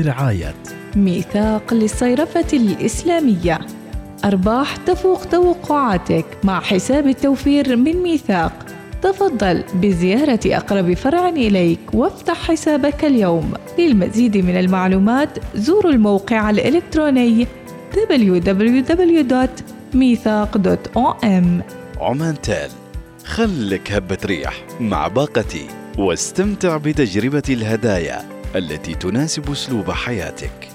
برعاية ميثاق للصيرفة الإسلامية. أرباح تفوق توقعاتك مع حساب التوفير من ميثاق. تفضل بزيارة أقرب فرع إليك وافتح حسابك اليوم. للمزيد من المعلومات زوروا الموقع الإلكتروني www.ميثاق.om عمان تال خلك هبة ريح مع باقتي واستمتع بتجربة الهدايا. التي تناسب أسلوب حياتك.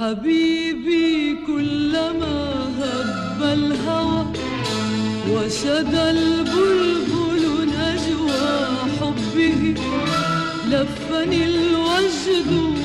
حبيبي كلما هب الهوى وشد البلبل نجوى حبه لفني الوجد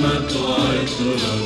النسمة عطر النجس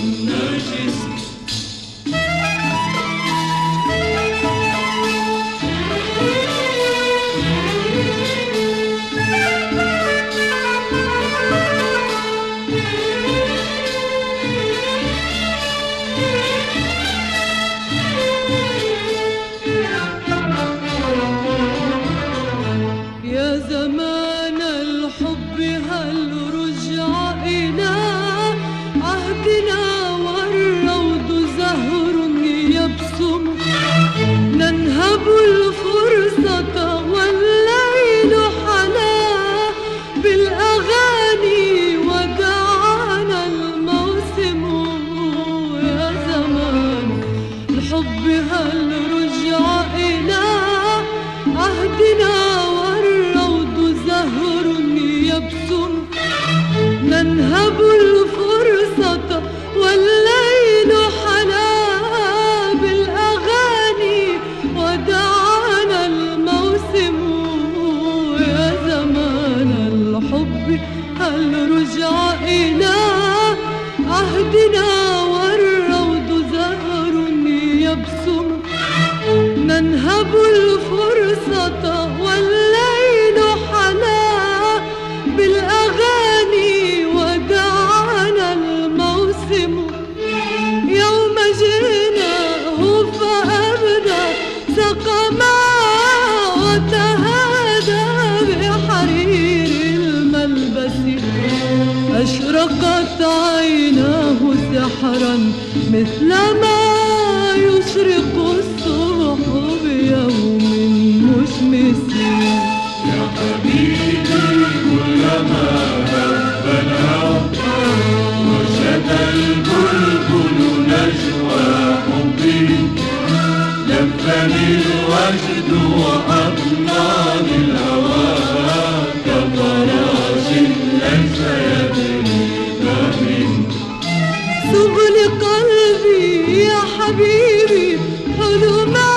يا حبيبي حلما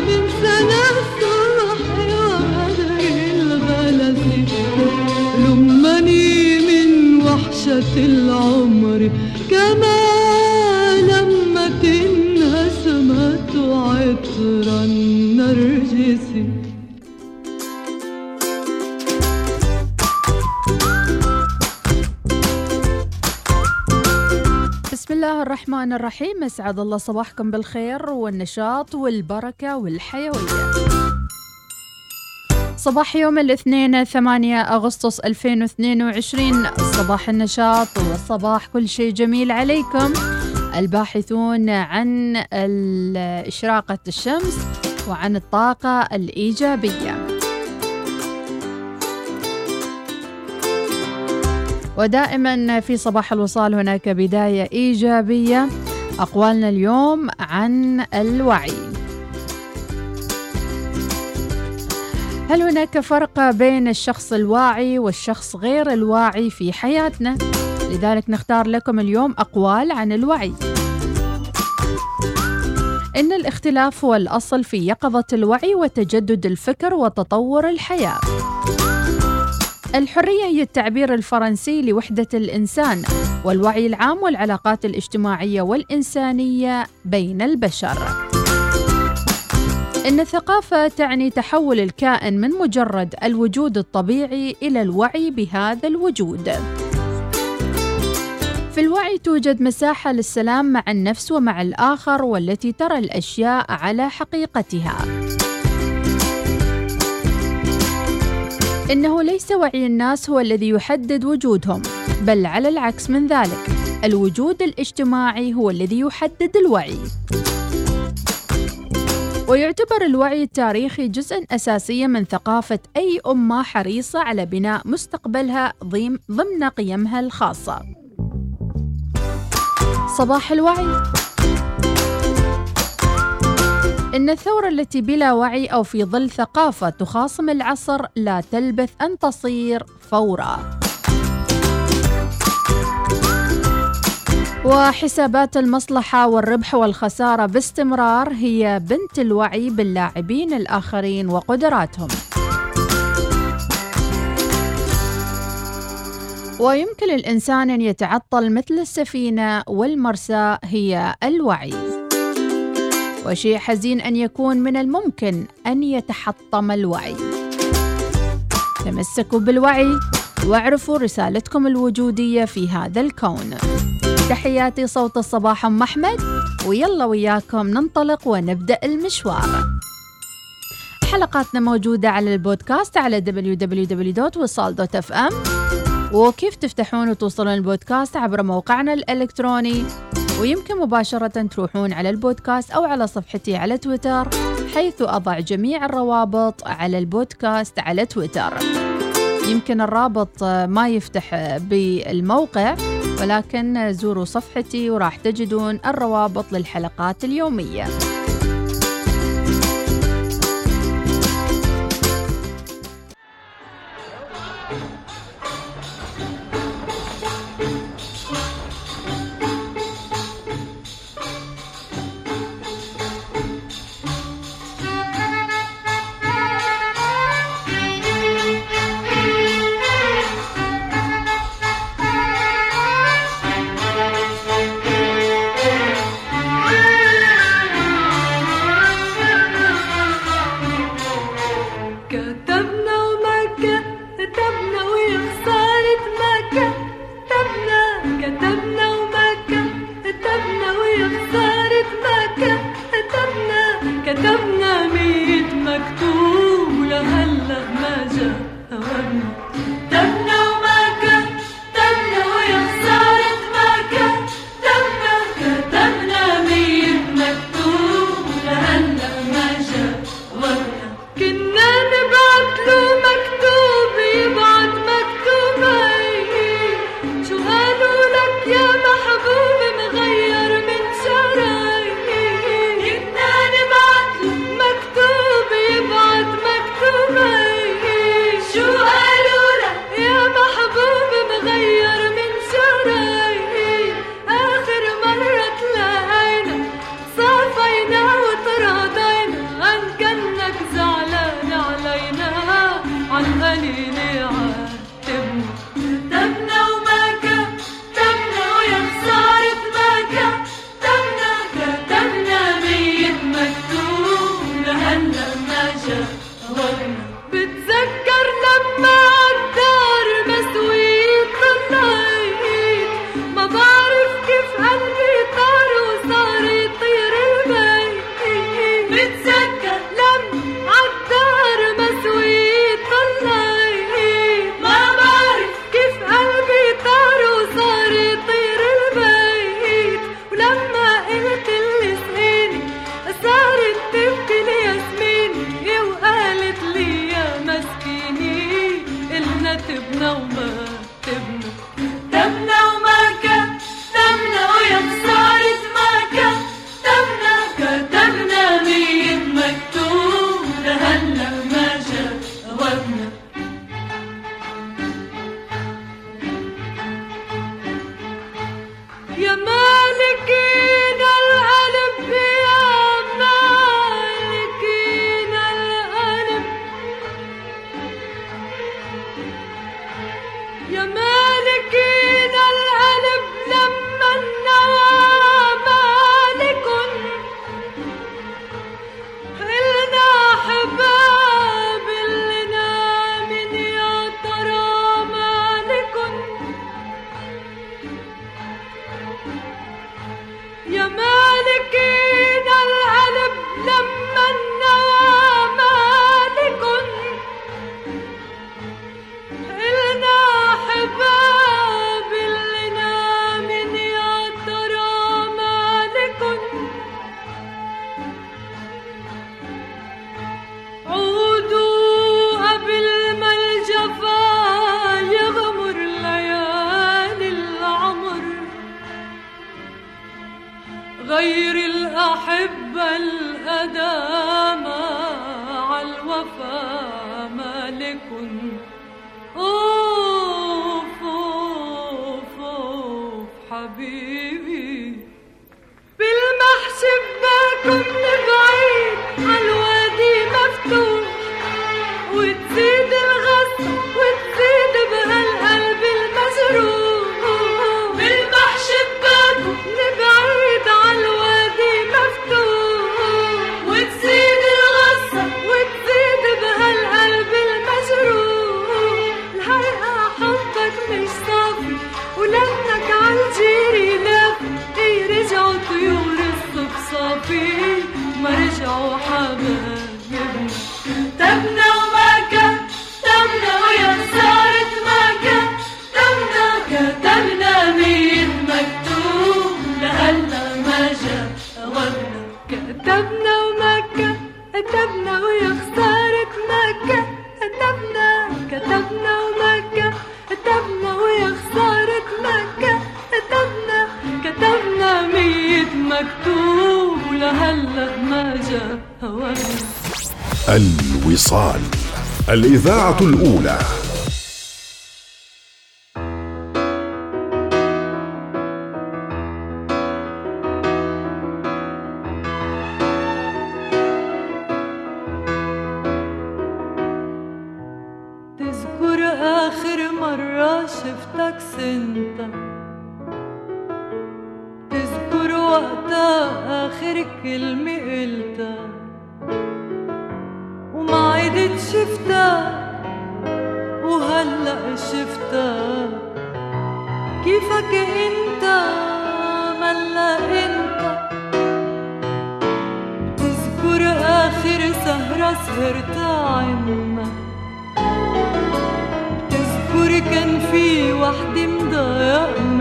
من سنة الصبح وهدر الغلس لمني من وحشة العمر الرحمن الرحيم. اسعد الله صباحكم بالخير والنشاط والبركة والحيوية. صباح يوم الاثنين 8 أغسطس 2022 صباح النشاط وصباح كل شيء جميل عليكم. الباحثون عن إشراقة الشمس وعن الطاقة الإيجابية. ودائما في صباح الوصال هناك بداية إيجابية. أقوالنا اليوم عن الوعي. هل هناك فرق بين الشخص الواعي والشخص غير الواعي في حياتنا؟ لذلك نختار لكم اليوم أقوال عن الوعي. إن الاختلاف هو الأصل في يقظة الوعي وتجدد الفكر وتطور الحياة. الحرية هي التعبير الفرنسي لوحدة الإنسان والوعي العام والعلاقات الاجتماعية والإنسانية بين البشر. إن الثقافة تعني تحول الكائن من مجرد الوجود الطبيعي إلى الوعي بهذا الوجود. في الوعي توجد مساحة للسلام مع النفس ومع الآخر والتي ترى الأشياء على حقيقتها. إنه ليس وعي الناس هو الذي يحدد وجودهم، بل على العكس من ذلك، الوجود الاجتماعي هو الذي يحدد الوعي. ويعتبر الوعي التاريخي جزءا أساسيا من ثقافة أي أمة حريصة على بناء مستقبلها ضم- ضمن قيمها الخاصة. صباح الوعي إن الثورة التي بلا وعي أو في ظل ثقافة تخاصم العصر لا تلبث أن تصير فورة. وحسابات المصلحة والربح والخسارة باستمرار هي بنت الوعي باللاعبين الآخرين وقدراتهم. ويمكن الإنسان أن يتعطل مثل السفينة والمرسى هي الوعي. وشيء حزين أن يكون من الممكن أن يتحطم الوعي. تمسكوا بالوعي واعرفوا رسالتكم الوجودية في هذا الكون. تحياتي صوت الصباح أم أحمد ويلا وياكم ننطلق ونبدأ المشوار. حلقاتنا موجودة على البودكاست على www.wisal.fm وكيف تفتحون وتوصلون البودكاست عبر موقعنا الإلكتروني ويمكن مباشرة تروحون على البودكاست أو على صفحتي على تويتر حيث أضع جميع الروابط على البودكاست على تويتر. يمكن الرابط ما يفتح بالموقع ولكن زوروا صفحتي وراح تجدون الروابط للحلقات اليومية.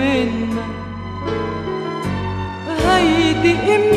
üzerinden Haydi imle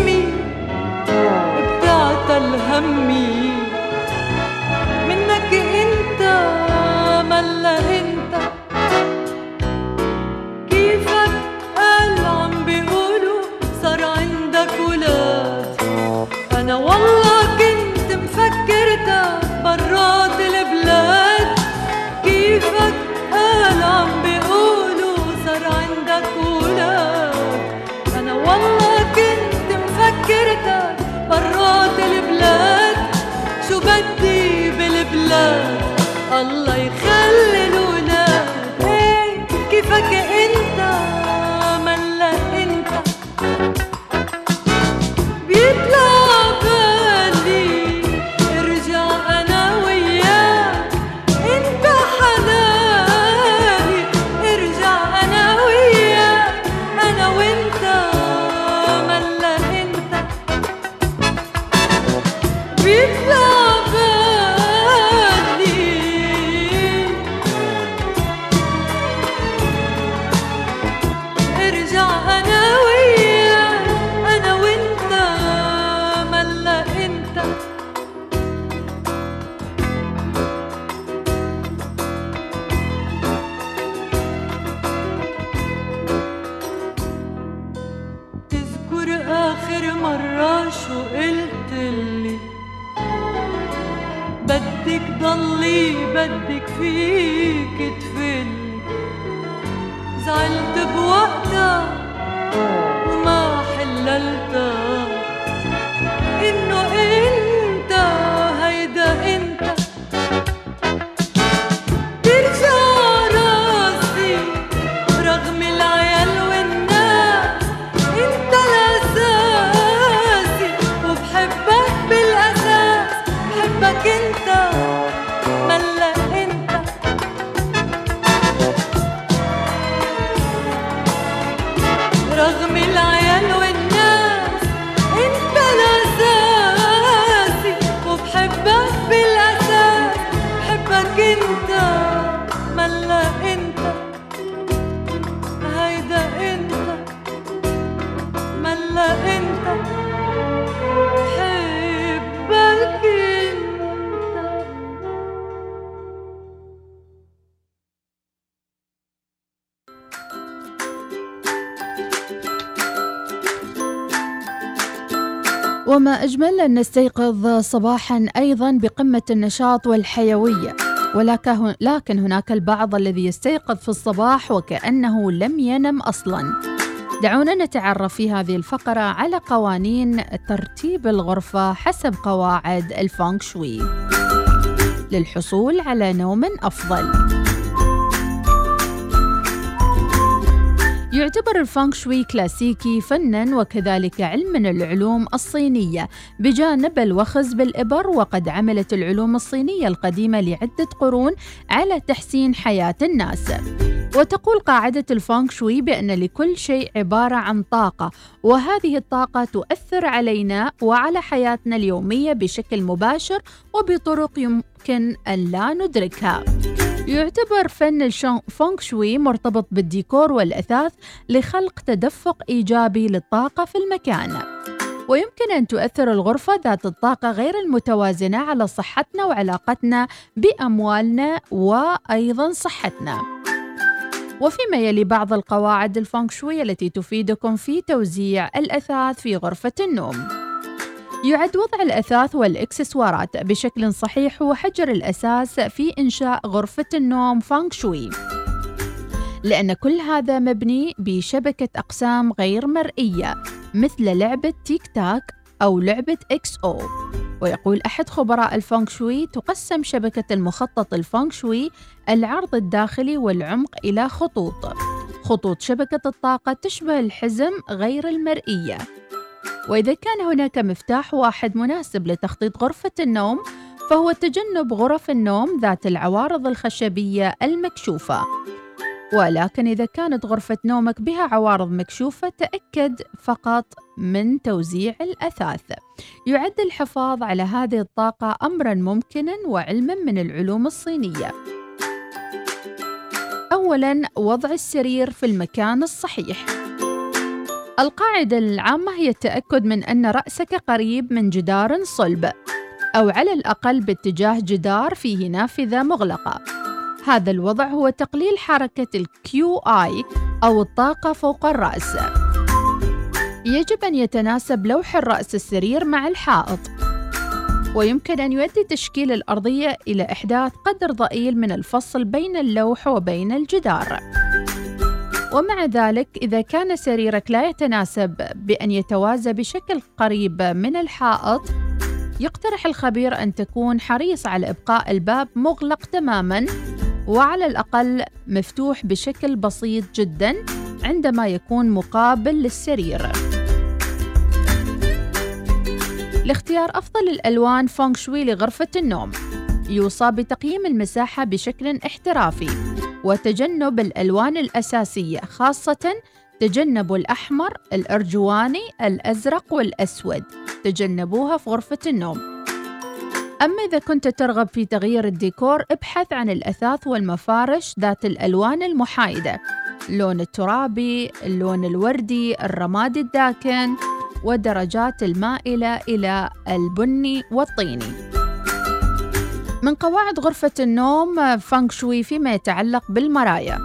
أن نستيقظ صباحا أيضا بقمة النشاط والحيوية؟ ولكن هناك البعض الذي يستيقظ في الصباح وكأنه لم ينم أصلا. دعونا نتعرف في هذه الفقرة على قوانين ترتيب الغرفة حسب قواعد الفونغ شوي. للحصول على نوم أفضل. يعتبر الفانغ شوي كلاسيكي فنا وكذلك علم من العلوم الصينية. بجانب الوخز بالإبر وقد عملت العلوم الصينية القديمة لعدة قرون على تحسين حياة الناس. وتقول قاعدة الفانغ شوي بأن لكل شيء عبارة عن طاقة وهذه الطاقة تؤثر علينا وعلى حياتنا اليومية بشكل مباشر وبطرق يمكن أن لا ندركها. يعتبر فن الفونغ شوي مرتبط بالديكور والأثاث لخلق تدفق إيجابي للطاقة في المكان. ويمكن أن تؤثر الغرفة ذات الطاقة غير المتوازنة على صحتنا وعلاقتنا بأموالنا وأيضا صحتنا. وفيما يلي بعض القواعد الفونغ شوي التي تفيدكم في توزيع الأثاث في غرفة النوم. يعد وضع الأثاث والإكسسوارات بشكل صحيح هو حجر الأساس في إنشاء غرفة النوم فانغ شوي. لأن كل هذا مبني بشبكة أقسام غير مرئية مثل لعبة tic tac أو لعبة XO. ويقول أحد خبراء الفونغ شوي تقسم شبكة المخطط الفونغ شوي العرض الداخلي والعمق إلى خطوط. خطوط شبكة الطاقة تشبه الحزم غير المرئية. وإذا كان هناك مفتاح واحد مناسب لتخطيط غرفة النوم فهو تجنب غرف النوم ذات العوارض الخشبية المكشوفة ولكن إذا كانت غرفة نومك بها عوارض مكشوفة تأكد فقط من توزيع الأثاث. يعد الحفاظ على هذه الطاقة أمرًا ممكنًا وعلمًا من العلوم الصينية. أولاً وضع السرير في المكان الصحيح. القاعدة العامة هي التأكد من أن رأسك قريب من جدار صلب أو على الأقل باتجاه جدار فيه نافذة مغلقة. هذا الوضع هو تقليل حركة الكيو آي أو الطاقة فوق الرأس. يجب أن يتناسب لوح الرأس السرير مع الحائط. ويمكن أن يؤدي تشكيل الأرضية إلى إحداث قدر ضئيل من الفصل بين اللوح وبين الجدار. ومع ذلك إذا كان سريرك لا يتناسب بأن يتوازى بشكل قريب من الحائط يقترح الخبير أن تكون حريص على إبقاء الباب مغلق تماماً وعلى الأقل مفتوح بشكل بسيط جداً عندما يكون مقابل للسرير. لاختيار أفضل الألوان فونغ شوي لغرفة النوم يوصى بتقييم المساحة بشكل احترافي وتجنب الألوان الأساسية خاصة تجنبوا الأحمر، الأرجواني، الأزرق والأسود. تجنبوها في غرفة النوم. أما إذا كنت ترغب في تغيير الديكور ابحث عن الأثاث والمفارش ذات الألوان المحايدة. اللون الترابي، اللون الوردي، الرمادي الداكن والدرجات المائلة إلى البني والطيني. من قواعد غرفة النوم فانغ شوي فيما يتعلق بالمرايا.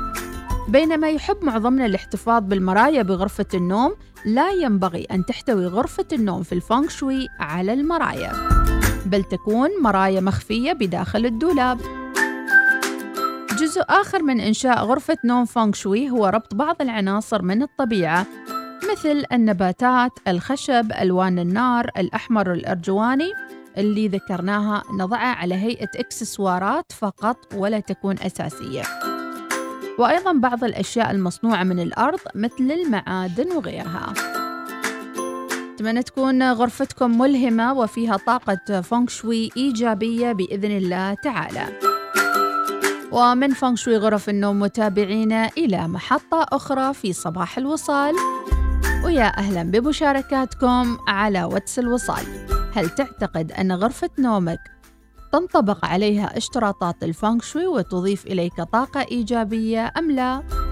بينما يحب معظمنا الاحتفاظ بالمرايا بغرفة النوم لا ينبغي أن تحتوي غرفة النوم في الفانغ شوي على المرايا. بل تكون مرايا مخفية بداخل الدولاب. جزء آخر من إنشاء غرفة نوم فونغ شوي هو ربط بعض العناصر من الطبيعة مثل النباتات، الخشب، ألوان النار، الأحمر والأرجواني اللي ذكرناها نضعها على هيئة إكسسوارات فقط ولا تكون أساسية. وأيضا بعض الأشياء المصنوعة من الأرض مثل المعادن وغيرها. أتمنى تكون غرفتكم ملهمة وفيها طاقة فونغ شوي إيجابية بإذن الله تعالى. ومن فونغ شوي غرف النوم متابعينا إلى محطة أخرى في صباح الوصال. ويا أهلا بمشاركاتكم على واتس الوصال. هل تعتقد أن غرفة نومك تنطبق عليها اشتراطات الفونغ شوي وتضيف إليك طاقة إيجابية أم لا؟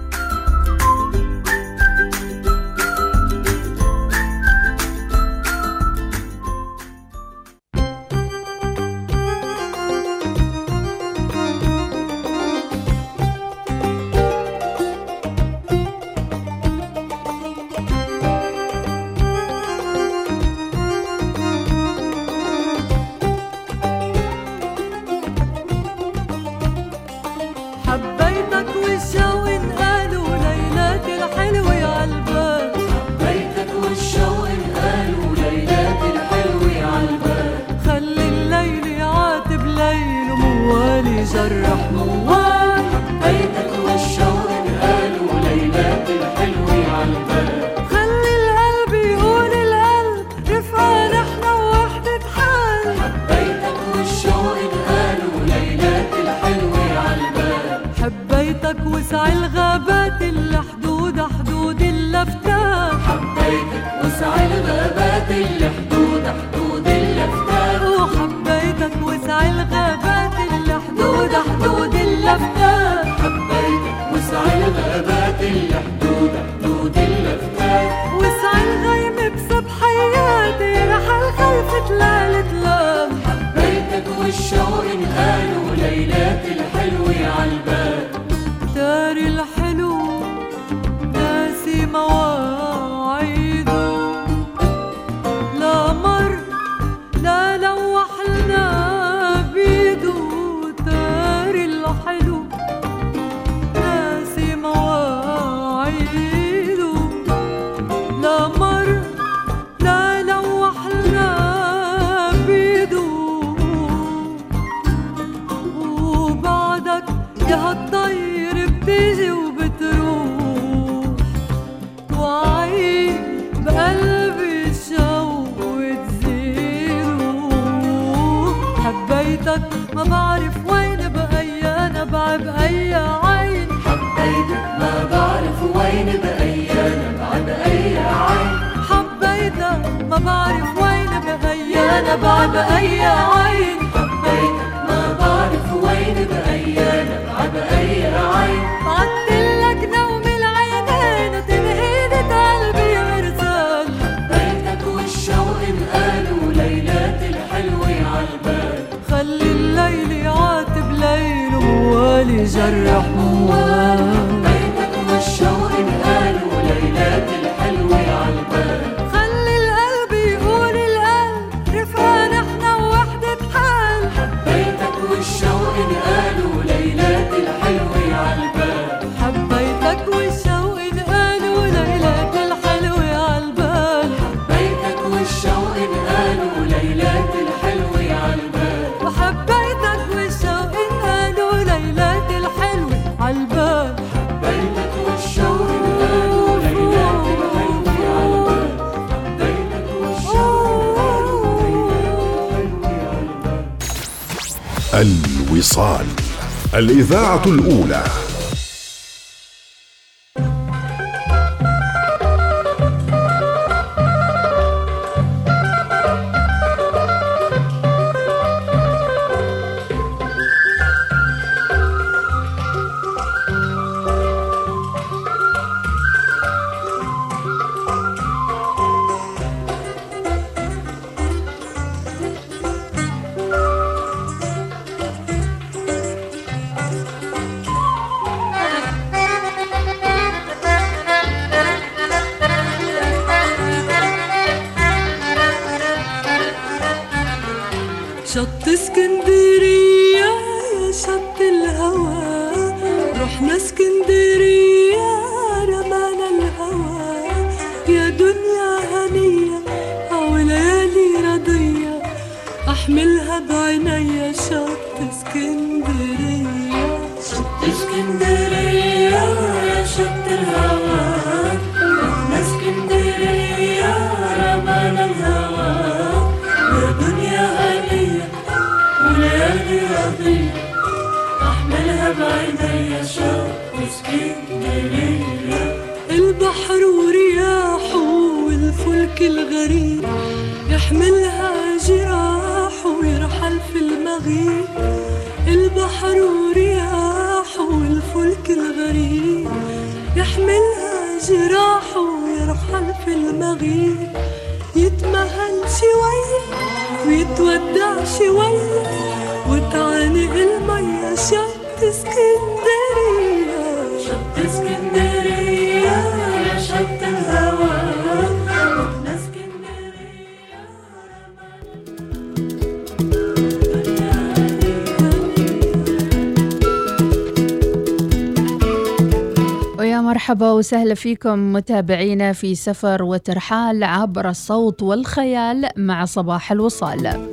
وسهلا فيكم متابعينا في سفر وترحال عبر الصوت والخيال مع صباح الوصال.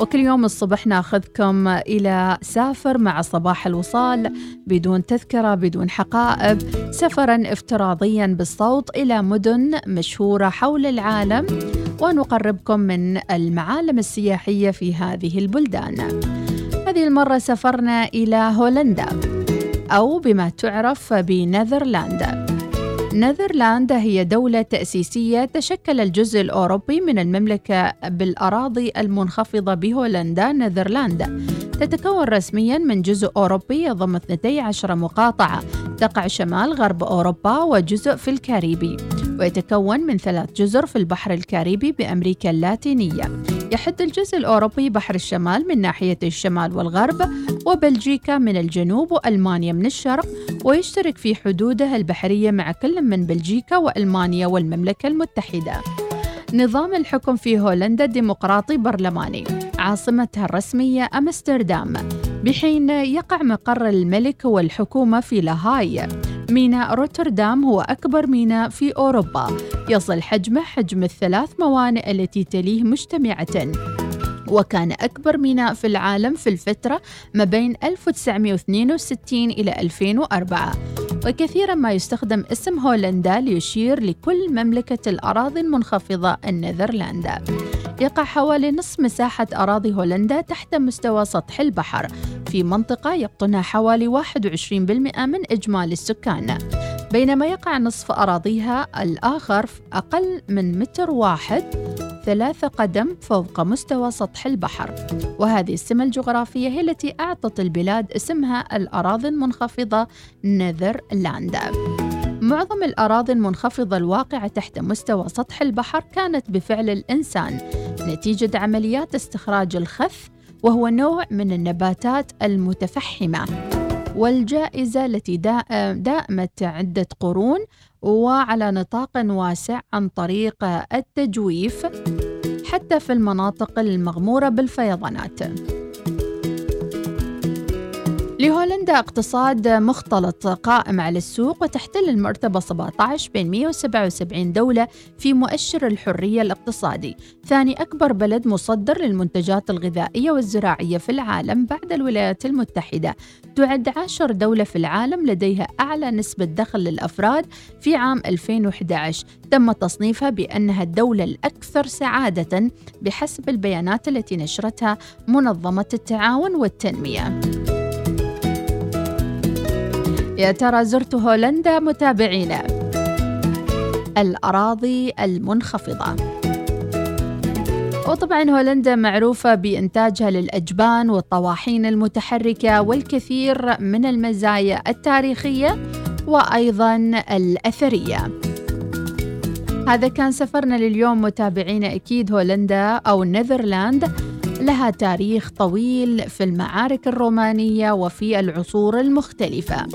وكل يوم الصبح ناخذكم إلى سافر مع صباح الوصال بدون تذكرة بدون حقائب سفرا افتراضيا بالصوت إلى مدن مشهورة حول العالم ونقربكم من المعالم السياحية في هذه البلدان. هذه المرة سافرنا إلى هولندا أو بما تعرف بنذرلندا نذرلندا هي دولة تأسيسية تشكل الجزء الأوروبي من المملكة بالأراضي المنخفضة بهولندا نذرلندا تتكون رسميا من جزء أوروبي يضم 12 مقاطعة. تقع شمال غرب أوروبا وجزء في الكاريبي. ويتكون من ثلاث جزر في البحر الكاريبي بأمريكا اللاتينية. يحد الجزء الأوروبي بحر الشمال من ناحية الشمال والغرب وبلجيكا من الجنوب وألمانيا من الشرق ويشترك في حدودها البحرية مع كل من بلجيكا وألمانيا والمملكة المتحدة. نظام الحكم في هولندا ديمقراطي برلماني. عاصمتها الرسمية أمستردام. بحين يقع مقر الملك والحكومة في لاهاي. ميناء روتردام هو أكبر ميناء في أوروبا. يصل حجمه حجم الثلاث موانئ التي تليه مجتمعة. وكان أكبر ميناء في العالم في الفترة ما بين 1962 إلى 2004 وكثيرا ما يستخدم اسم هولندا ليشير لكل مملكة الأراضي المنخفضة النذرلندا. يقع حوالي نصف مساحة أراضي هولندا تحت مستوى سطح البحر. في منطقة يقطنها حوالي 21% من إجمالي السكان. بينما يقع نصف أراضيها الآخر أقل من متر واحد ثلاثة قدم فوق مستوى سطح البحر. وهذه السمة الجغرافية هي التي أعطت البلاد اسمها الأراضي المنخفضة نذرلندا معظم الأراضي المنخفضة الواقعة تحت مستوى سطح البحر كانت بفعل الإنسان نتيجة عمليات استخراج الخث وهو نوع من النباتات المتفحمة. والجائزة التي دا- دامت عدة قرون وعلى نطاق واسع عن طريق التجويف حتى في المناطق المغمورة بالفيضانات. لهولندا اقتصاد مختلط قائم على السوق وتحتل المرتبة 17 بين 177 دولة في مؤشر الحرية الاقتصادي. ثاني أكبر بلد مصدر للمنتجات الغذائية والزراعية في العالم بعد الولايات المتحدة. تعد عاشر دولة في العالم لديها أعلى نسبة دخل للأفراد في عام 2011 تم تصنيفها بأنها الدولة الأكثر سعادة بحسب البيانات التي نشرتها منظمة التعاون والتنمية. يا ترى زرت هولندا متابعينا الأراضي المنخفضة. وطبعا هولندا معروفة بإنتاجها للأجبان والطواحين المتحركة والكثير من المزايا التاريخية وأيضا الأثرية. هذا كان سفرنا لليوم متابعينا أكيد هولندا أو نذرلاند. لها تاريخ طويل في المعارك الرومانية وفي العصور المختلفة.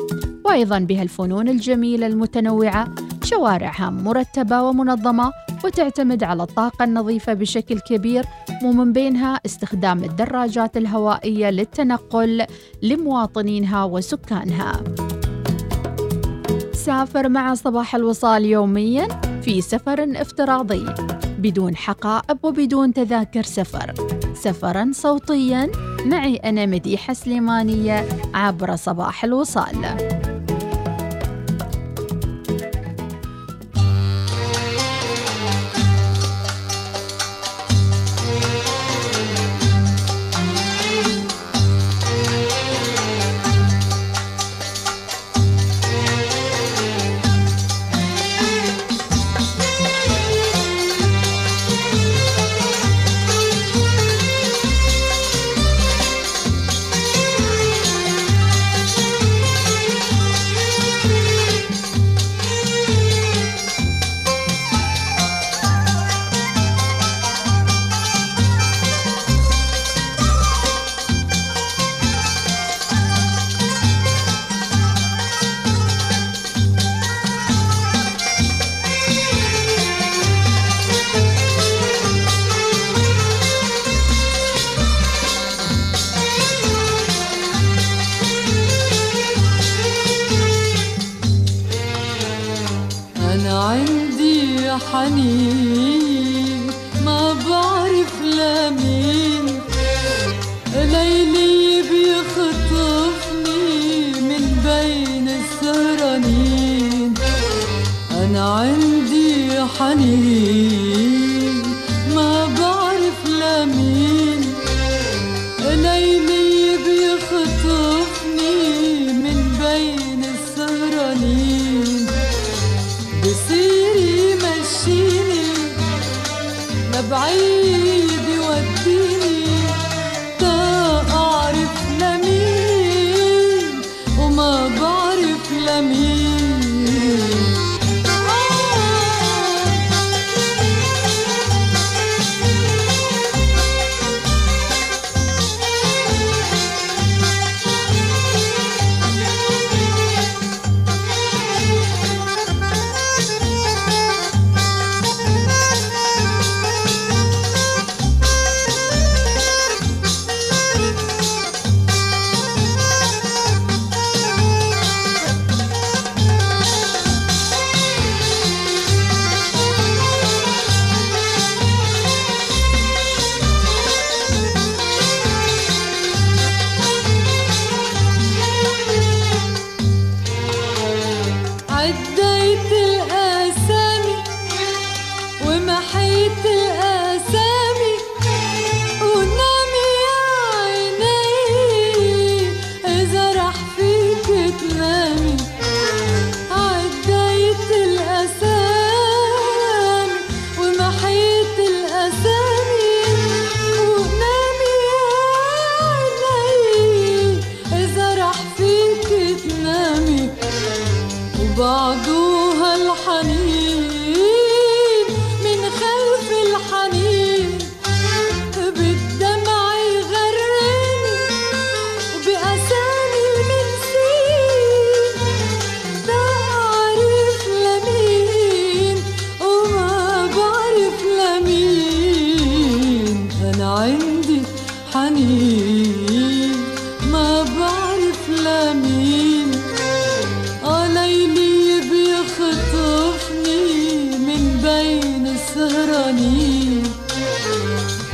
وأيضا بها الفنون الجميلة المتنوعة شوارعها مرتبة ومنظمة وتعتمد على الطاقة النظيفة بشكل كبير ومن بينها استخدام الدراجات الهوائية للتنقل لمواطنينها وسكانها. سافر مع صباح الوصال يوميا في سفر افتراضي بدون حقائب وبدون تذاكر سفر. سفرا صوتيا. معي أنا مديحة سليمانية عبر صباح الوصال. me.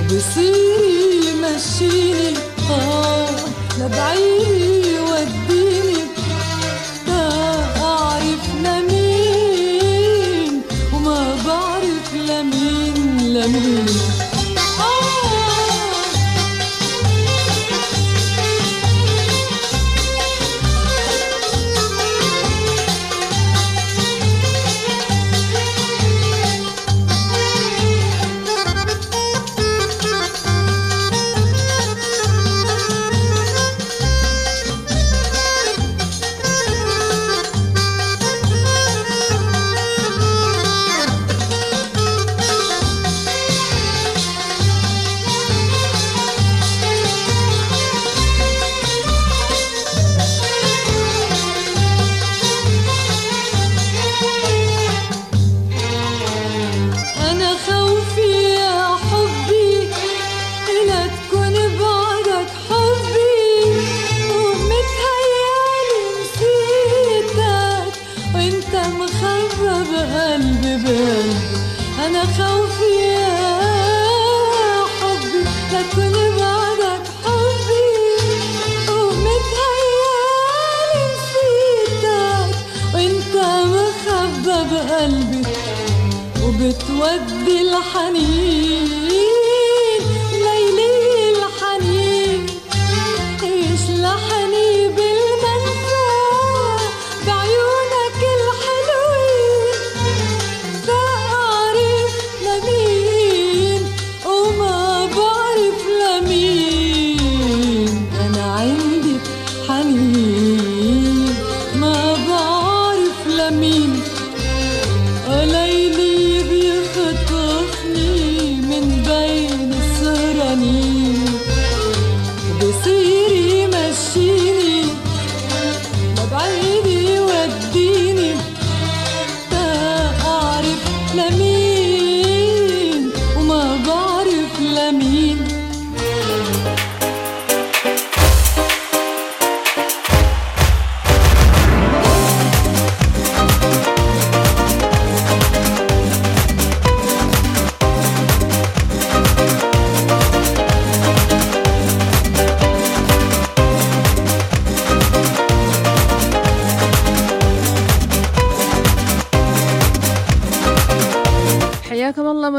بصير يمشيني آه لبعيد بعيد بعرف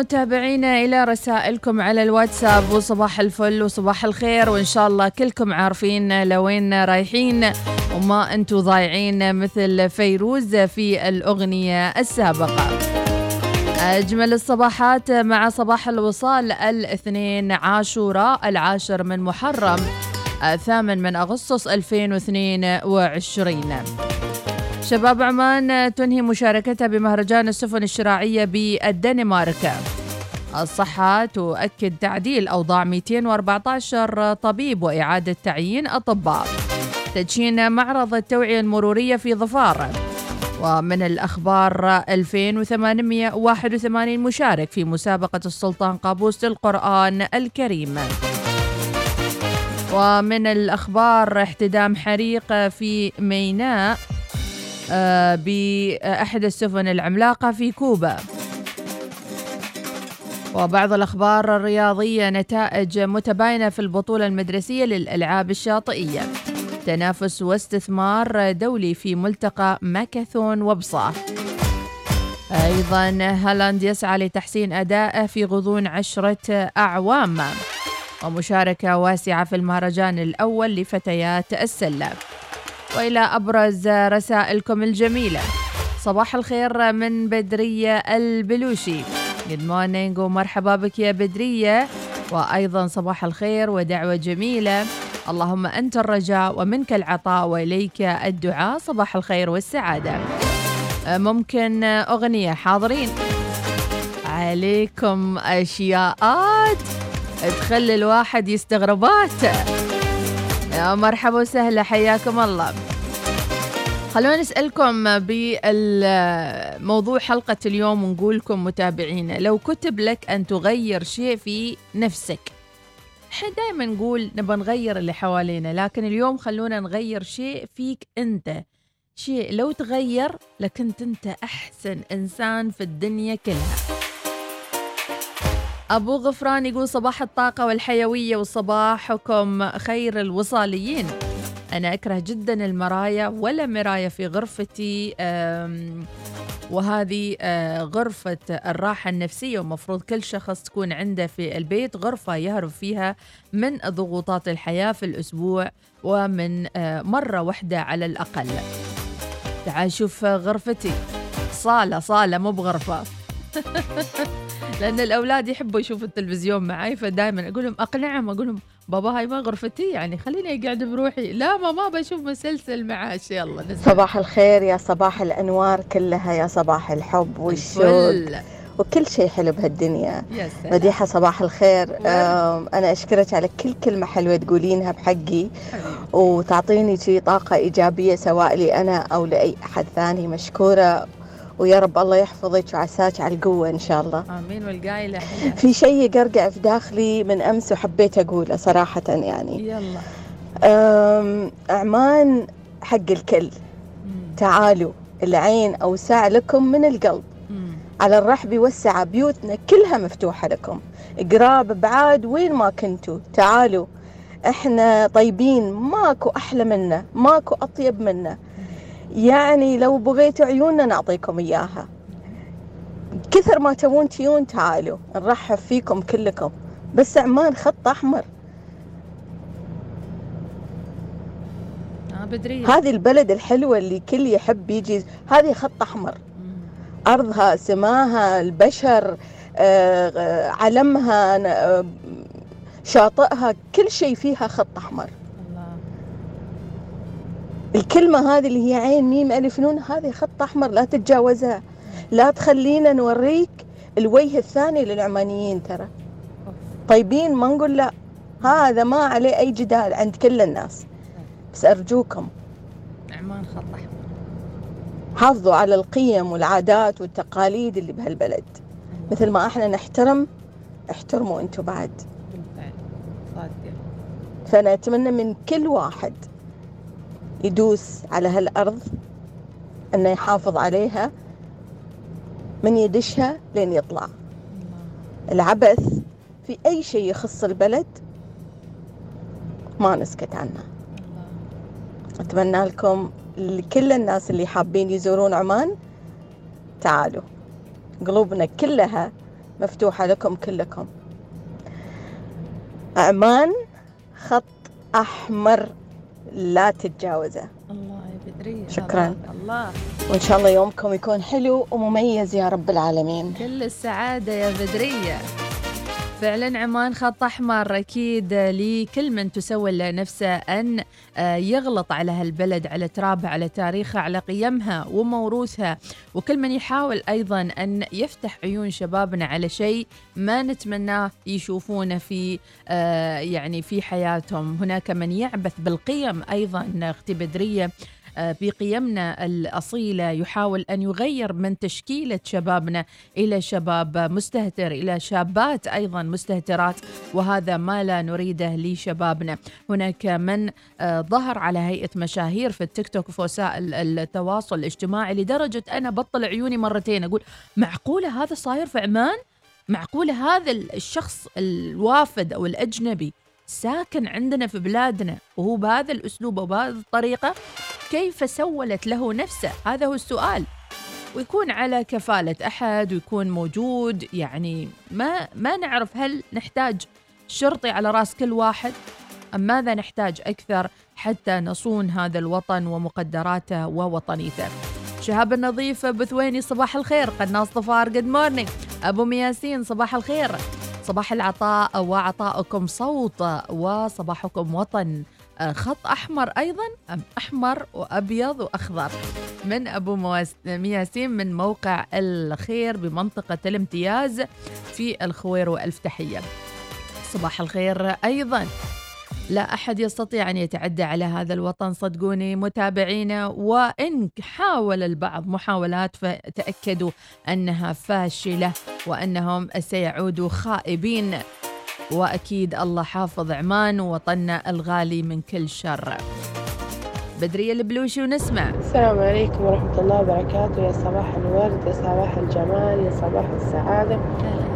متابعينا إلى رسائلكم على الواتساب وصباح الفل وصباح الخير وإن شاء الله كلكم عارفين لوين رايحين وما أنتوا ضايعين مثل فيروز في الأغنية السابقة. أجمل الصباحات مع صباح الوصال الاثنين عاشوراء العاشر من محرم الثامن من أغسطس 2022 شباب عمان تنهي مشاركتها بمهرجان السفن الشراعية بالدنمارك. الصحة تؤكد تعديل أوضاع 214 طبيب وإعادة تعيين أطباء. تدشين معرض التوعية المرورية في ظفار. ومن الأخبار 2881 مشارك في مسابقة السلطان قابوس للقرآن الكريم. ومن الأخبار احتدام حريق في ميناء. بأحد السفن العملاقة في كوبا. وبعض الأخبار الرياضية نتائج متباينة في البطولة المدرسية للألعاب الشاطئية. تنافس واستثمار دولي في ملتقى ماكاثون وبصة أيضا هالاند يسعى لتحسين أدائه في غضون عشرة أعوام. ومشاركة واسعة في المهرجان الأول لفتيات السلة. وإلى أبرز رسائلكم الجميلة. صباح الخير من بدرية البلوشي. good morning ومرحبا بك يا بدرية. وأيضا صباح الخير ودعوة جميلة. اللهم أنت الرجاء ومنك العطاء وإليك الدعاء. صباح الخير والسعادة. ممكن أغنية حاضرين. عليكم أشياءات. تخلي الواحد يستغربات. يا مرحبا وسهلا حياكم الله. خلونا نسألكم بموضوع حلقة اليوم ونقول لكم متابعينا لو كتب لك أن تغير شيء في نفسك إحنا دائما نقول نبى نغير اللي حوالينا لكن اليوم خلونا نغير شيء فيك أنت. شيء لو تغير لكنت أنت أحسن إنسان في الدنيا كلها. أبو غفران يقول صباح الطاقة والحيوية وصباحكم خير الوصاليين. أنا أكره جدا المرايا ولا مراية في غرفتي وهذه آه، غرفة الراحة النفسية ومفروض كل شخص تكون عنده في البيت غرفة يهرب فيها من ضغوطات الحياة في الأسبوع ومن آه، مرة واحدة على الأقل. تعال شوف غرفتي. صالة صالة مو بغرفة. لأن الأولاد يحبوا يشوفوا التلفزيون معي فدائما أقول لهم أقنعهم أقول لهم بابا هاي ما غرفتي يعني خليني أقعد بروحي. لا ماما بشوف مسلسل معاش يلا نزل صباح الخير يا صباح الأنوار كلها يا صباح الحب والشوق. وكل شيء حلو بهالدنيا. مديحة صباح الخير. آم، أنا أشكرك على كل كلمة حلوة تقولينها بحقي. وتعطيني شي طاقة إيجابية سواء لي أنا أو لأي أحد ثاني. مشكورة. ويا رب الله يحفظك وعساك على القوة إن شاء الله. آمين والقايلة. في شيء يقرقع في داخلي من أمس وحبيت أقوله صراحة يعني. يلا. أعمان حق الكل. مم. تعالوا العين أوسع لكم من القلب. مم. على الرحب وسع بيوتنا كلها مفتوحة لكم. قراب بعاد وين ما كنتوا. تعالوا إحنا طيبين ماكو أحلى منا ماكو أطيب منا. يعني لو بغيتوا عيوننا نعطيكم إياها. كثر ما تبون تيون تعالوا نرحب فيكم كلكم. بس عمان خط أحمر. آه بدرية هذه البلد الحلوة اللي كل يحب يجي. هذه خط أحمر. أرضها سماها البشر آه، علمها آه، شاطئها كل شيء فيها خط أحمر. الكلمة هذه اللي هي عين ميم ألف نون هذه خط أحمر لا تتجاوزها. لا تخلينا نوريك الوجه الثاني للعمانيين ترى. طيبين ما نقول لا هذا ما عليه أي جدال عند كل الناس. بس أرجوكم. عمان خط أحمر. حافظوا على القيم والعادات والتقاليد اللي بهالبلد. مثل ما إحنا نحترم احترموا أنتم بعد. بالفعل. صادقة فأنا أتمنى من كل واحد يدوس على هالأرض إنه يحافظ عليها من يدشها لين يطلع. العبث في أي شيء يخص البلد ما نسكت عنه. أتمنى لكم لكل الناس اللي حابين يزورون عمان تعالوا. قلوبنا كلها مفتوحة لكم كلكم. عمان خط أحمر لا تتجاوزه. الله يا بدرية شكراً. الله- الله. وإن شاء الله يومكم يكون حلو ومميز يا رب العالمين. كل السعادة يا بدرية. فعلا عمان خط أحمر أكيد لكل من تسول لنفسه أن آه، يغلط على هالبلد على ترابها على تاريخها على قيمها وموروثها. وكل من يحاول أيضا أن يفتح عيون شبابنا على شيء ما نتمناه يشوفونه في آه، يعني في حياتهم. هناك من يعبث بالقيم أيضا أختي بدرية آه، بقيمنا الأصيلة يحاول أن يغير من تشكيلة شبابنا إلى شباب مستهتر إلى شابات أيضا مستهترات وهذا ما لا نريده لشبابنا هناك من آه، ظهر على هيئة مشاهير في التيك توك وفي وسائل التواصل الاجتماعي لدرجة أنا بطل عيوني مرتين أقول معقولة هذا صاير في عمان؟ معقولة هذا الشخص الوافد أو الأجنبي ساكن عندنا في بلادنا وهو بهذا الأسلوب وبهذه الطريقة كيف سولت له نفسه؟ هذا هو السؤال. ويكون على كفالة أحد ويكون موجود يعني ما ما نعرف هل نحتاج شرطي على رأس كل واحد أم ماذا نحتاج أكثر حتى نصون هذا الوطن ومقدراته ووطنيته. شهاب النظيف بثويني صباح الخير. قناص ظفار good morning أبو مياسين صباح الخير. صباح العطاء وعطاؤكم صوت وصباحكم وطن. خط أحمر أيضا أم أحمر وأبيض وأخضر. من أبو مياسين من موقع الخير بمنطقة الامتياز في الخوير وألف تحية. صباح الخير أيضا. لا أحد يستطيع أن يتعدى على هذا الوطن صدقوني متابعينا وإن حاول البعض محاولات فتأكدوا أنها فاشلة وأنهم سيعودوا خائبين. وأكيد الله حافظ عمان ووطننا الغالي من كل شر. بدرية البلوشي ونسمع السلام عليكم ورحمة الله وبركاته. يا صباح الورد يا صباح الجمال يا صباح السعادة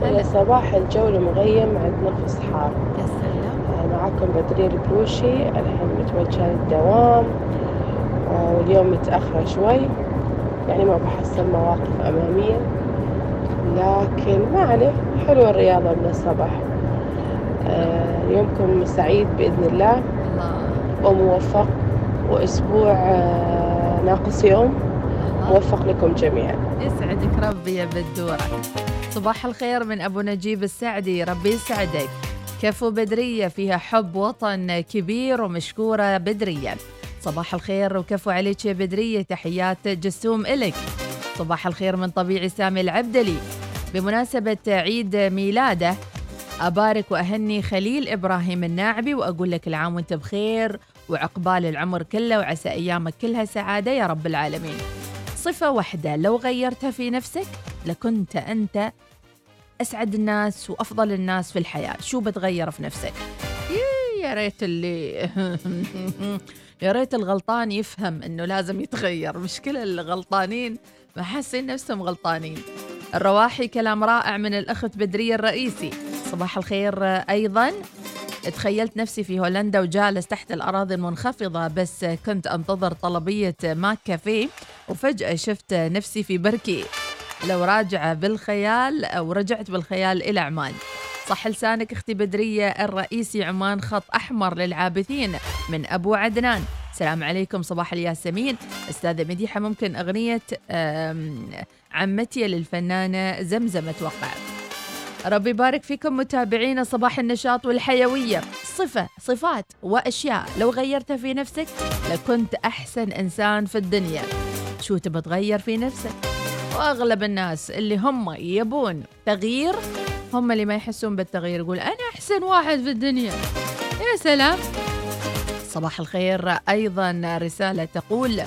يا صباح الجو المغيم عندنا في الصحارى يا سلام. معكم بدرية البلوشي. الحين متوجهة للدوام. آه، واليوم متأخرة شوي. يعني ما بحصل مواقف أمامية. لكن ما عليه حلوة الرياضة من الصباح. آه، يومكم سعيد بإذن الله. وموفق وأسبوع آه، ناقص يوم. موفق لكم جميعا. يسعدك ربي يا بدورة صباح الخير من أبو نجيب السعدي. ربي يسعدك. كفو بدرية فيها حب وطن كبير ومشكورة بدرية. صباح الخير وكفو عليك يا بدرية. تحيات جسوم إلك. صباح الخير من طبيعي سامي العبدلي. بمناسبة عيد ميلاده أبارك وأهني خليل إبراهيم الناعبي وأقول لك العام وأنت بخير وعقبال العمر كله وعسى أيامك كلها سعادة يا رب العالمين. صفة واحدة لو غيرتها في نفسك لكنت أنت أسعد الناس وأفضل الناس في الحياة. شو بتغير في نفسك؟ يا ريت اللي يا ريت الغلطان يفهم إنه لازم يتغير. مشكلة الغلطانين ما حاسين نفسهم غلطانين. الرواحي كلام رائع من الأخت بدرية الرئيسي. صباح الخير أيضا. تخيلت نفسي في هولندا وجالس تحت الأراضي المنخفضة بس كنت أنتظر طلبية ماك كافيه وفجأة شفت نفسي في بركي. لو راجعة بالخيال أو رجعت بالخيال إلى عمان. صح لسانك أختي بدرية الرئيسي عمان خط أحمر للعابثين من أبو عدنان. السلام عليكم صباح الياسمين. أستاذة مديحة ممكن أغنية عمتي للفنانة زمزم أتوقع ربي يبارك فيكم متابعينا صباح النشاط والحيوية. صفة صفات وأشياء. لو غيرتها في نفسك لكنت أحسن إنسان في الدنيا. شو تبى تغير في نفسك؟ وأغلب الناس اللي هم يبون تغيير هم اللي ما يحسون بالتغيير. يقول أنا أحسن واحد في الدنيا. يا سلام. صباح الخير. أيضا رسالة تقول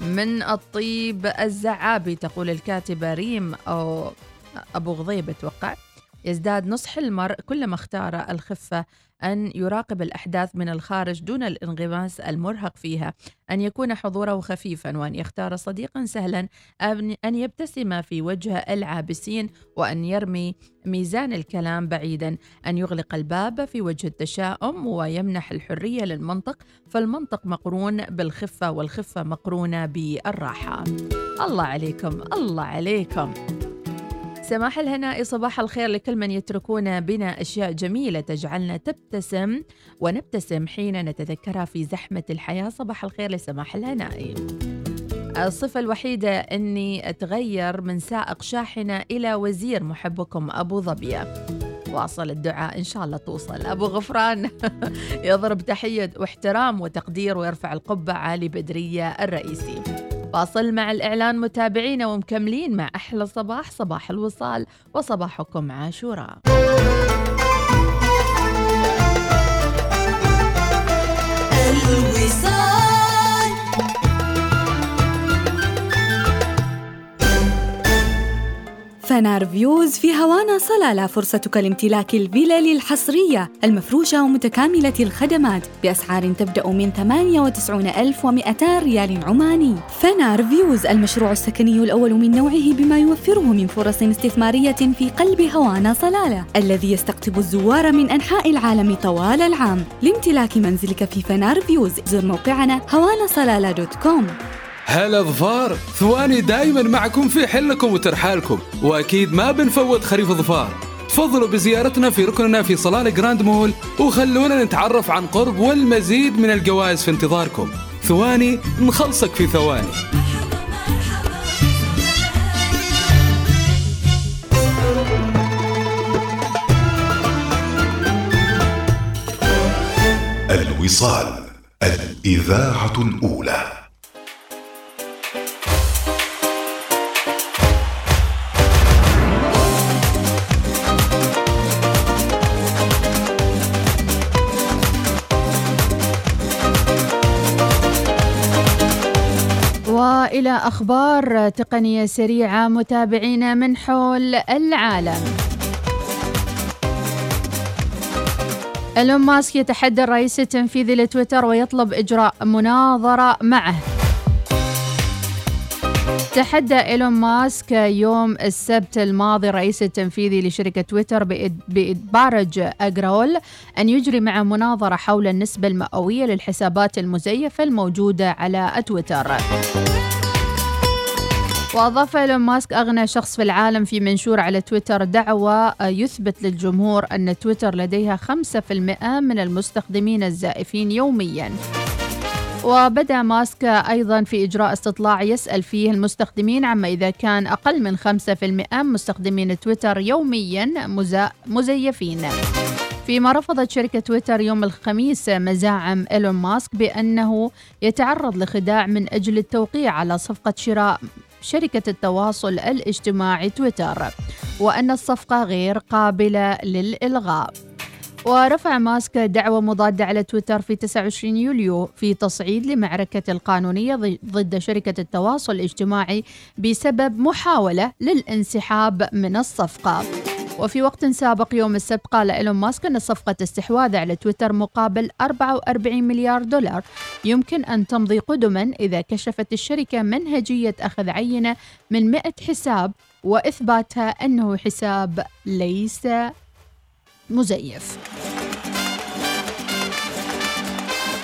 من الطيب الزعابي تقول الكاتبة ريم أو أبو غضيب أتوقع يزداد نصح المرء كلما اختار الخفة أن يراقب الأحداث من الخارج دون الانغماس المرهق فيها أن يكون حضوره خفيفا وأن يختار صديقا سهلا أن يبتسم في وجه العابسين وأن يرمي ميزان الكلام بعيدا أن يغلق الباب في وجه التشاؤم ويمنح الحرية للمنطق فالمنطق مقرون بالخفة والخفة مقرونة بالراحة. الله عليكم الله عليكم. سماح الهناء صباح الخير لكل من يتركون بنا أشياء جميلة تجعلنا تبتسم ونبتسم حين نتذكرها في زحمة الحياة. صباح الخير لسماح الهناء الصفة الوحيدة أني أتغير من سائق شاحنة إلى وزير محبكم أبو ظبية واصل الدعاء إن شاء الله توصل. أبو غفران يضرب تحية واحترام وتقدير ويرفع القبعة لبدرية الرئيسي. واصل مع الإعلان متابعينا ومكملين مع أحلى صباح صباح الوصال وصباحكم عاشوراء. الوصال. فنار Views في هوانا صلالة فرصتك لامتلاك الفلل الحصرية المفروشة ومتكاملة الخدمات بأسعار تبدأ من 98200 ريال عماني. فنار Views المشروع السكني الأول من نوعه بما يوفره من فرص استثمارية في قلب هوانا صلالة الذي يستقطب الزوار من أنحاء العالم طوال العام. لامتلاك منزلك في فنار Views زر موقعنا هوانا صلالة dot com. هلا ظفار ثواني دايما معكم في حلكم وترحالكم وأكيد ما بنفوت خريف ظفار. تفضلوا بزيارتنا في ركننا في صلالة جراند مول وخلونا نتعرف عن قرب والمزيد من الجوائز في انتظاركم. ثواني نخلصك في ثواني. الوصال الإذاعة الأولى. والى أخبار تقنية سريعة متابعينا من حول العالم. إيلون ماسك يتحدى الرئيس التنفيذي لتويتر ويطلب إجراء مناظرة معه. تحدى إيلون ماسك يوم السبت الماضي الرئيس التنفيذي لشركة تويتر بإد- باراج أجراوال أن يجري معه مناظرة حول النسبة المئوية للحسابات المزيفة الموجودة على تويتر. وأضاف إيلون ماسك أغنى شخص في العالم في منشور على تويتر دعوه يثبت للجمهور أن تويتر لديها 5% من المستخدمين الزائفين يومياً. وبدأ ماسك أيضا في إجراء استطلاع يسأل فيه المستخدمين عما إذا كان أقل من 5% مستخدمين تويتر يوميا مزيفين. فيما رفضت شركة تويتر يوم الخميس مزاعم إيلون ماسك بأنه يتعرض لخداع من أجل التوقيع على صفقة شراء شركة التواصل الاجتماعي تويتر وأن الصفقة غير قابلة للإلغاء. ورفع ماسك دعوة مضادة على تويتر في 29 يوليو في تصعيد لمعركة القانونية ضد شركة التواصل الاجتماعي بسبب محاولة للانسحاب من الصفقة. وفي وقت سابق يوم السبت قال إيلون ماسك أن صفقة استحواذ على تويتر مقابل 44 مليار دولار. يمكن أن تمضي قدما إذا كشفت الشركة منهجية أخذ عينة من 100 حساب وإثباتها أنه حساب ليس مزيف.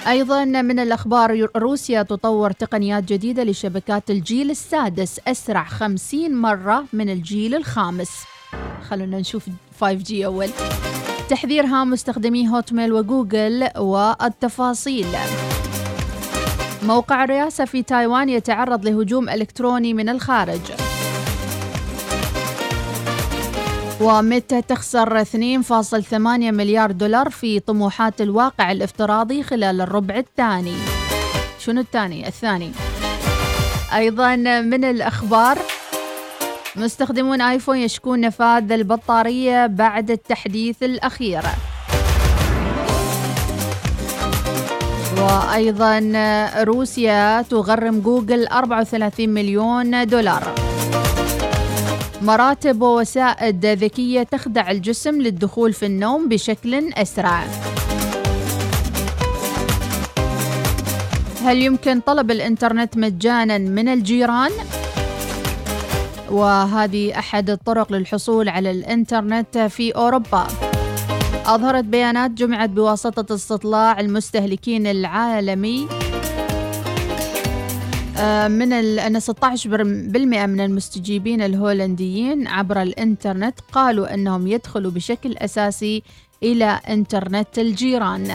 أيضا من الأخبار روسيا تطور تقنيات جديدة لشبكات الجيل السادس أسرع 50 مرة من الجيل الخامس. خلونا نشوف 5G أول. تحذير هام مستخدمي هوت ميل وجوجل والتفاصيل. موقع الرئاسة في تايوان يتعرض لهجوم إلكتروني من الخارج. ومتى تخسر 2.8 مليار دولار في طموحات الواقع الافتراضي خلال الربع الثاني؟ شنو الثاني؟ الثاني. أيضا من الأخبار مستخدمون آيفون يشكون نفاذ البطارية بعد التحديث الأخير. وأيضا روسيا تغرم جوجل 34 مليون دولار. مراتب ووسائد ذكية تخدع الجسم للدخول في النوم بشكل أسرع. هل يمكن طلب الإنترنت مجانا من الجيران؟ وهذه أحد الطرق للحصول على الإنترنت في أوروبا. أظهرت بيانات جمعت بواسطة استطلاع المستهلكين العالمي آه، من أن 16% من المستجيبين الهولنديين عبر الإنترنت قالوا أنهم يدخلوا بشكل أساسي إلى إنترنت الجيران.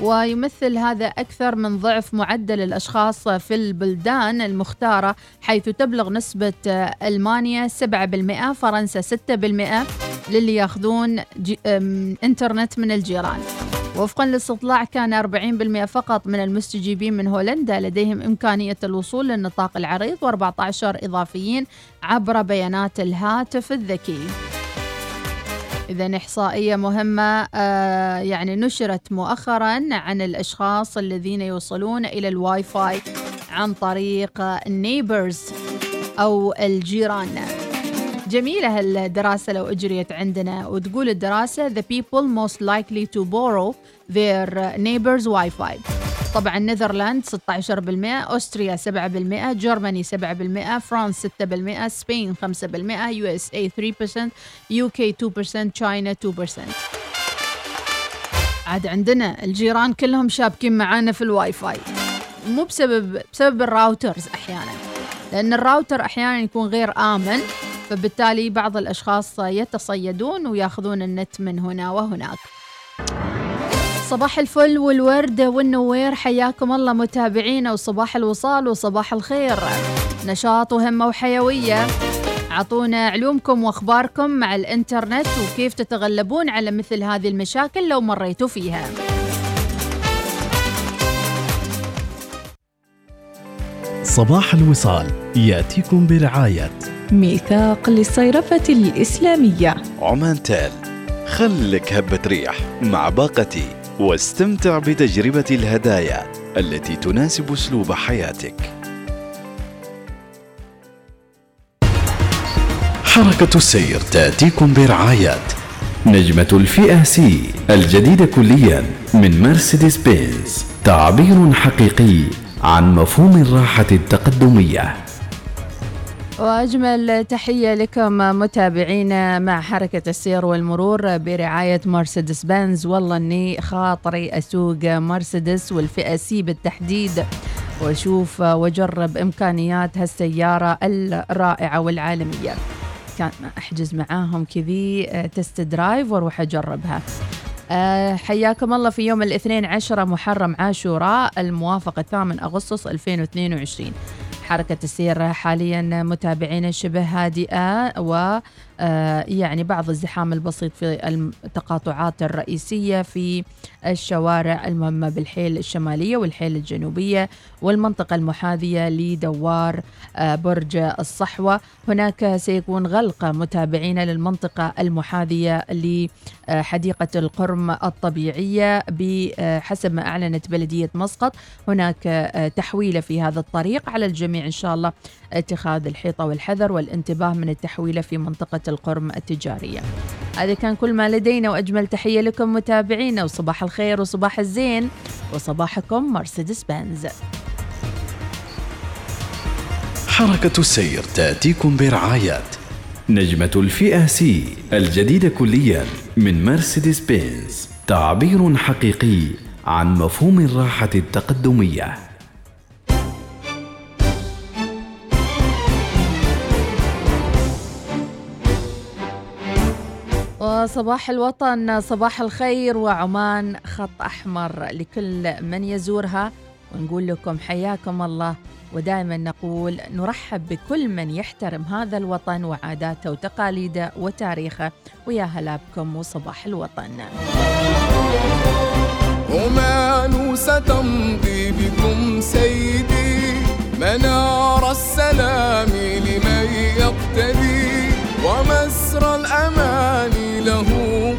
ويمثل هذا أكثر من ضعف معدل الأشخاص في البلدان المختارة حيث تبلغ نسبة ألمانيا 7% فرنسا 6% للي ياخذون إنترنت من الجيران. وفقا للاستطلاع كان 40% فقط من المستجيبين من هولندا لديهم إمكانية الوصول للنطاق العريض و14 إضافيين عبر بيانات الهاتف الذكي. إذا إحصائية مهمة آه يعني نشرت مؤخرا عن الأشخاص الذين يوصلون إلى الواي فاي عن طريق ال neighbors أو الجيران. جميلة هالدراسة لو أجريت عندنا وتقول الدراسة the people most likely to borrow their neighbors Wi-Fi. طبعا Netherlands 16% Austria 7% Germany 7% فرانس 6% Spain 5% USA 3% UK 2% China 2% عاد عندنا الجيران كلهم شابكين معانا في الواي فاي مو بسبب بسبب ال routers أحيانا لأن الراوتر أحيانا يكون غير آمن. فبالتالي بعض الأشخاص يتصيدون ويأخذون النت من هنا وهناك. صباح الفل والورد والنوير حياكم الله متابعينا وصباح الوصال وصباح الخير. نشاط وهمة وحيوية. أعطونا علومكم وأخباركم مع الإنترنت وكيف تتغلبون على مثل هذه المشاكل لو مريتوا فيها. صباح الوصال يأتيكم برعاية ميثاق للصيرفة الإسلامية عمان تال خلك هبة ريح مع باقتي واستمتع بتجربة الهدايا التي تناسب أسلوب حياتك. حركة السير تأتيكم برعاية نجمة الفئة سي الجديدة كليا من مرسيدس بنز تعبير حقيقي عن مفهوم الراحة التقدمية وأجمل تحية لكم متابعينا مع حركة السير والمرور برعاية مرسيدس بنز والله أني خاطري أسوق مرسيدس والفئة C بالتحديد وأشوف وأجرب إمكانيات هالسيارة الرائعة والعالمية. كان أحجز معاهم كذي test drive وأروح أجربها. أه حياكم الله في يوم الاثنين عشرة محرم عاشوراء الموافق الثامن أغسطس 2022 حركة السير حاليا متابعين شبه هادئة و يعني بعض الزحام البسيط في التقاطعات الرئيسية في الشوارع المهمة بالحيل الشمالية والحيل الجنوبية والمنطقة المحاذية لدوار آه، برج الصحوة. هناك سيكون غلق متابعين للمنطقة المحاذية لحديقة القرم الطبيعية بحسب ما أعلنت بلدية مسقط. هناك آه، تحويلة في هذا الطريق. على الجميع إن شاء الله اتخاذ الحيطة والحذر والانتباه من التحويلة في منطقة القرم التجارية. هذا كان كل ما لدينا وأجمل تحية لكم متابعينا وصباح الخير وصباح الزين وصباحكم مرسيدس بنز حركة السير تأتيكم برعاية نجمة الفئة سي الجديدة كليا من مرسيدس بنز تعبير حقيقي عن مفهوم الراحة التقدمية. وصباح الوطن صباح الخير وعمان خط أحمر لكل من يزورها. ونقول لكم حياكم الله. ودائما نقول نرحب بكل من يحترم هذا الوطن وعاداته وتقاليده وتاريخه. ويا هلا بكم وصباح الوطن. عمان ستمضي بكم سيدي. منار السلام لمن يقتدي. ومسرى الأمان له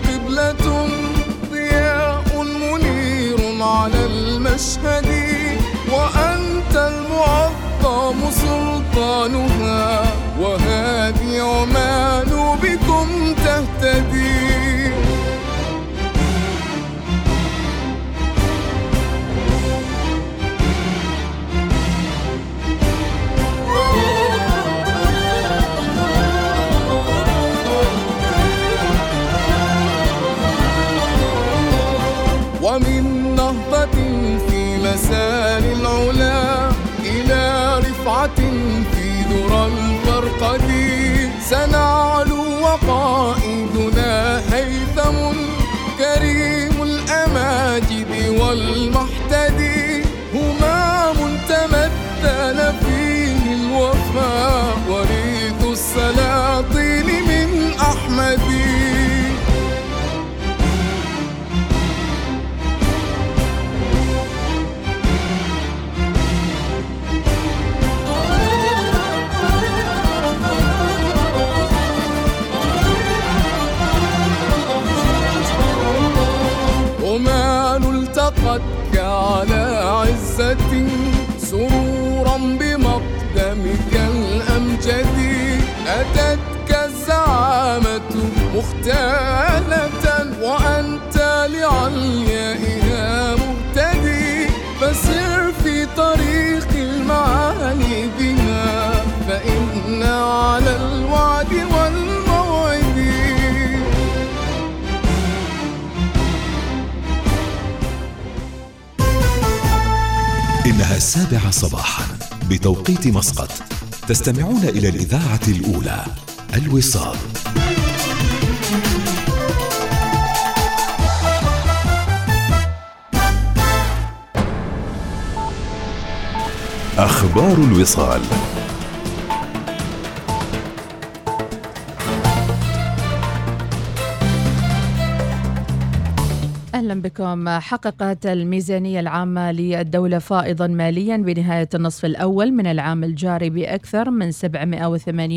قبلة ضياء منير على المشهد وأنت المعظم سلطانها وهذه عمان بكم تهتدي. نهضة في مسار العلا إلى رفعة في ذرى الفرقد. سنعلو وقائدنا هيثم كريم الأماجد والمحتدي همام تمثل فيه الوفاء. مختالة وأنت لعليائها مهتدي فسر في طريق المعالي بها فإن على الوعد والموعد. إنها السابعة صباحا بتوقيت مسقط. تستمعون إلى الإذاعة الأولى الوصال. أخبار الوصال. أهلا بكم. حققت الميزانية العامة للدولة فائضا ماليا بنهاية النصف الأول من العام الجاري بأكثر من 780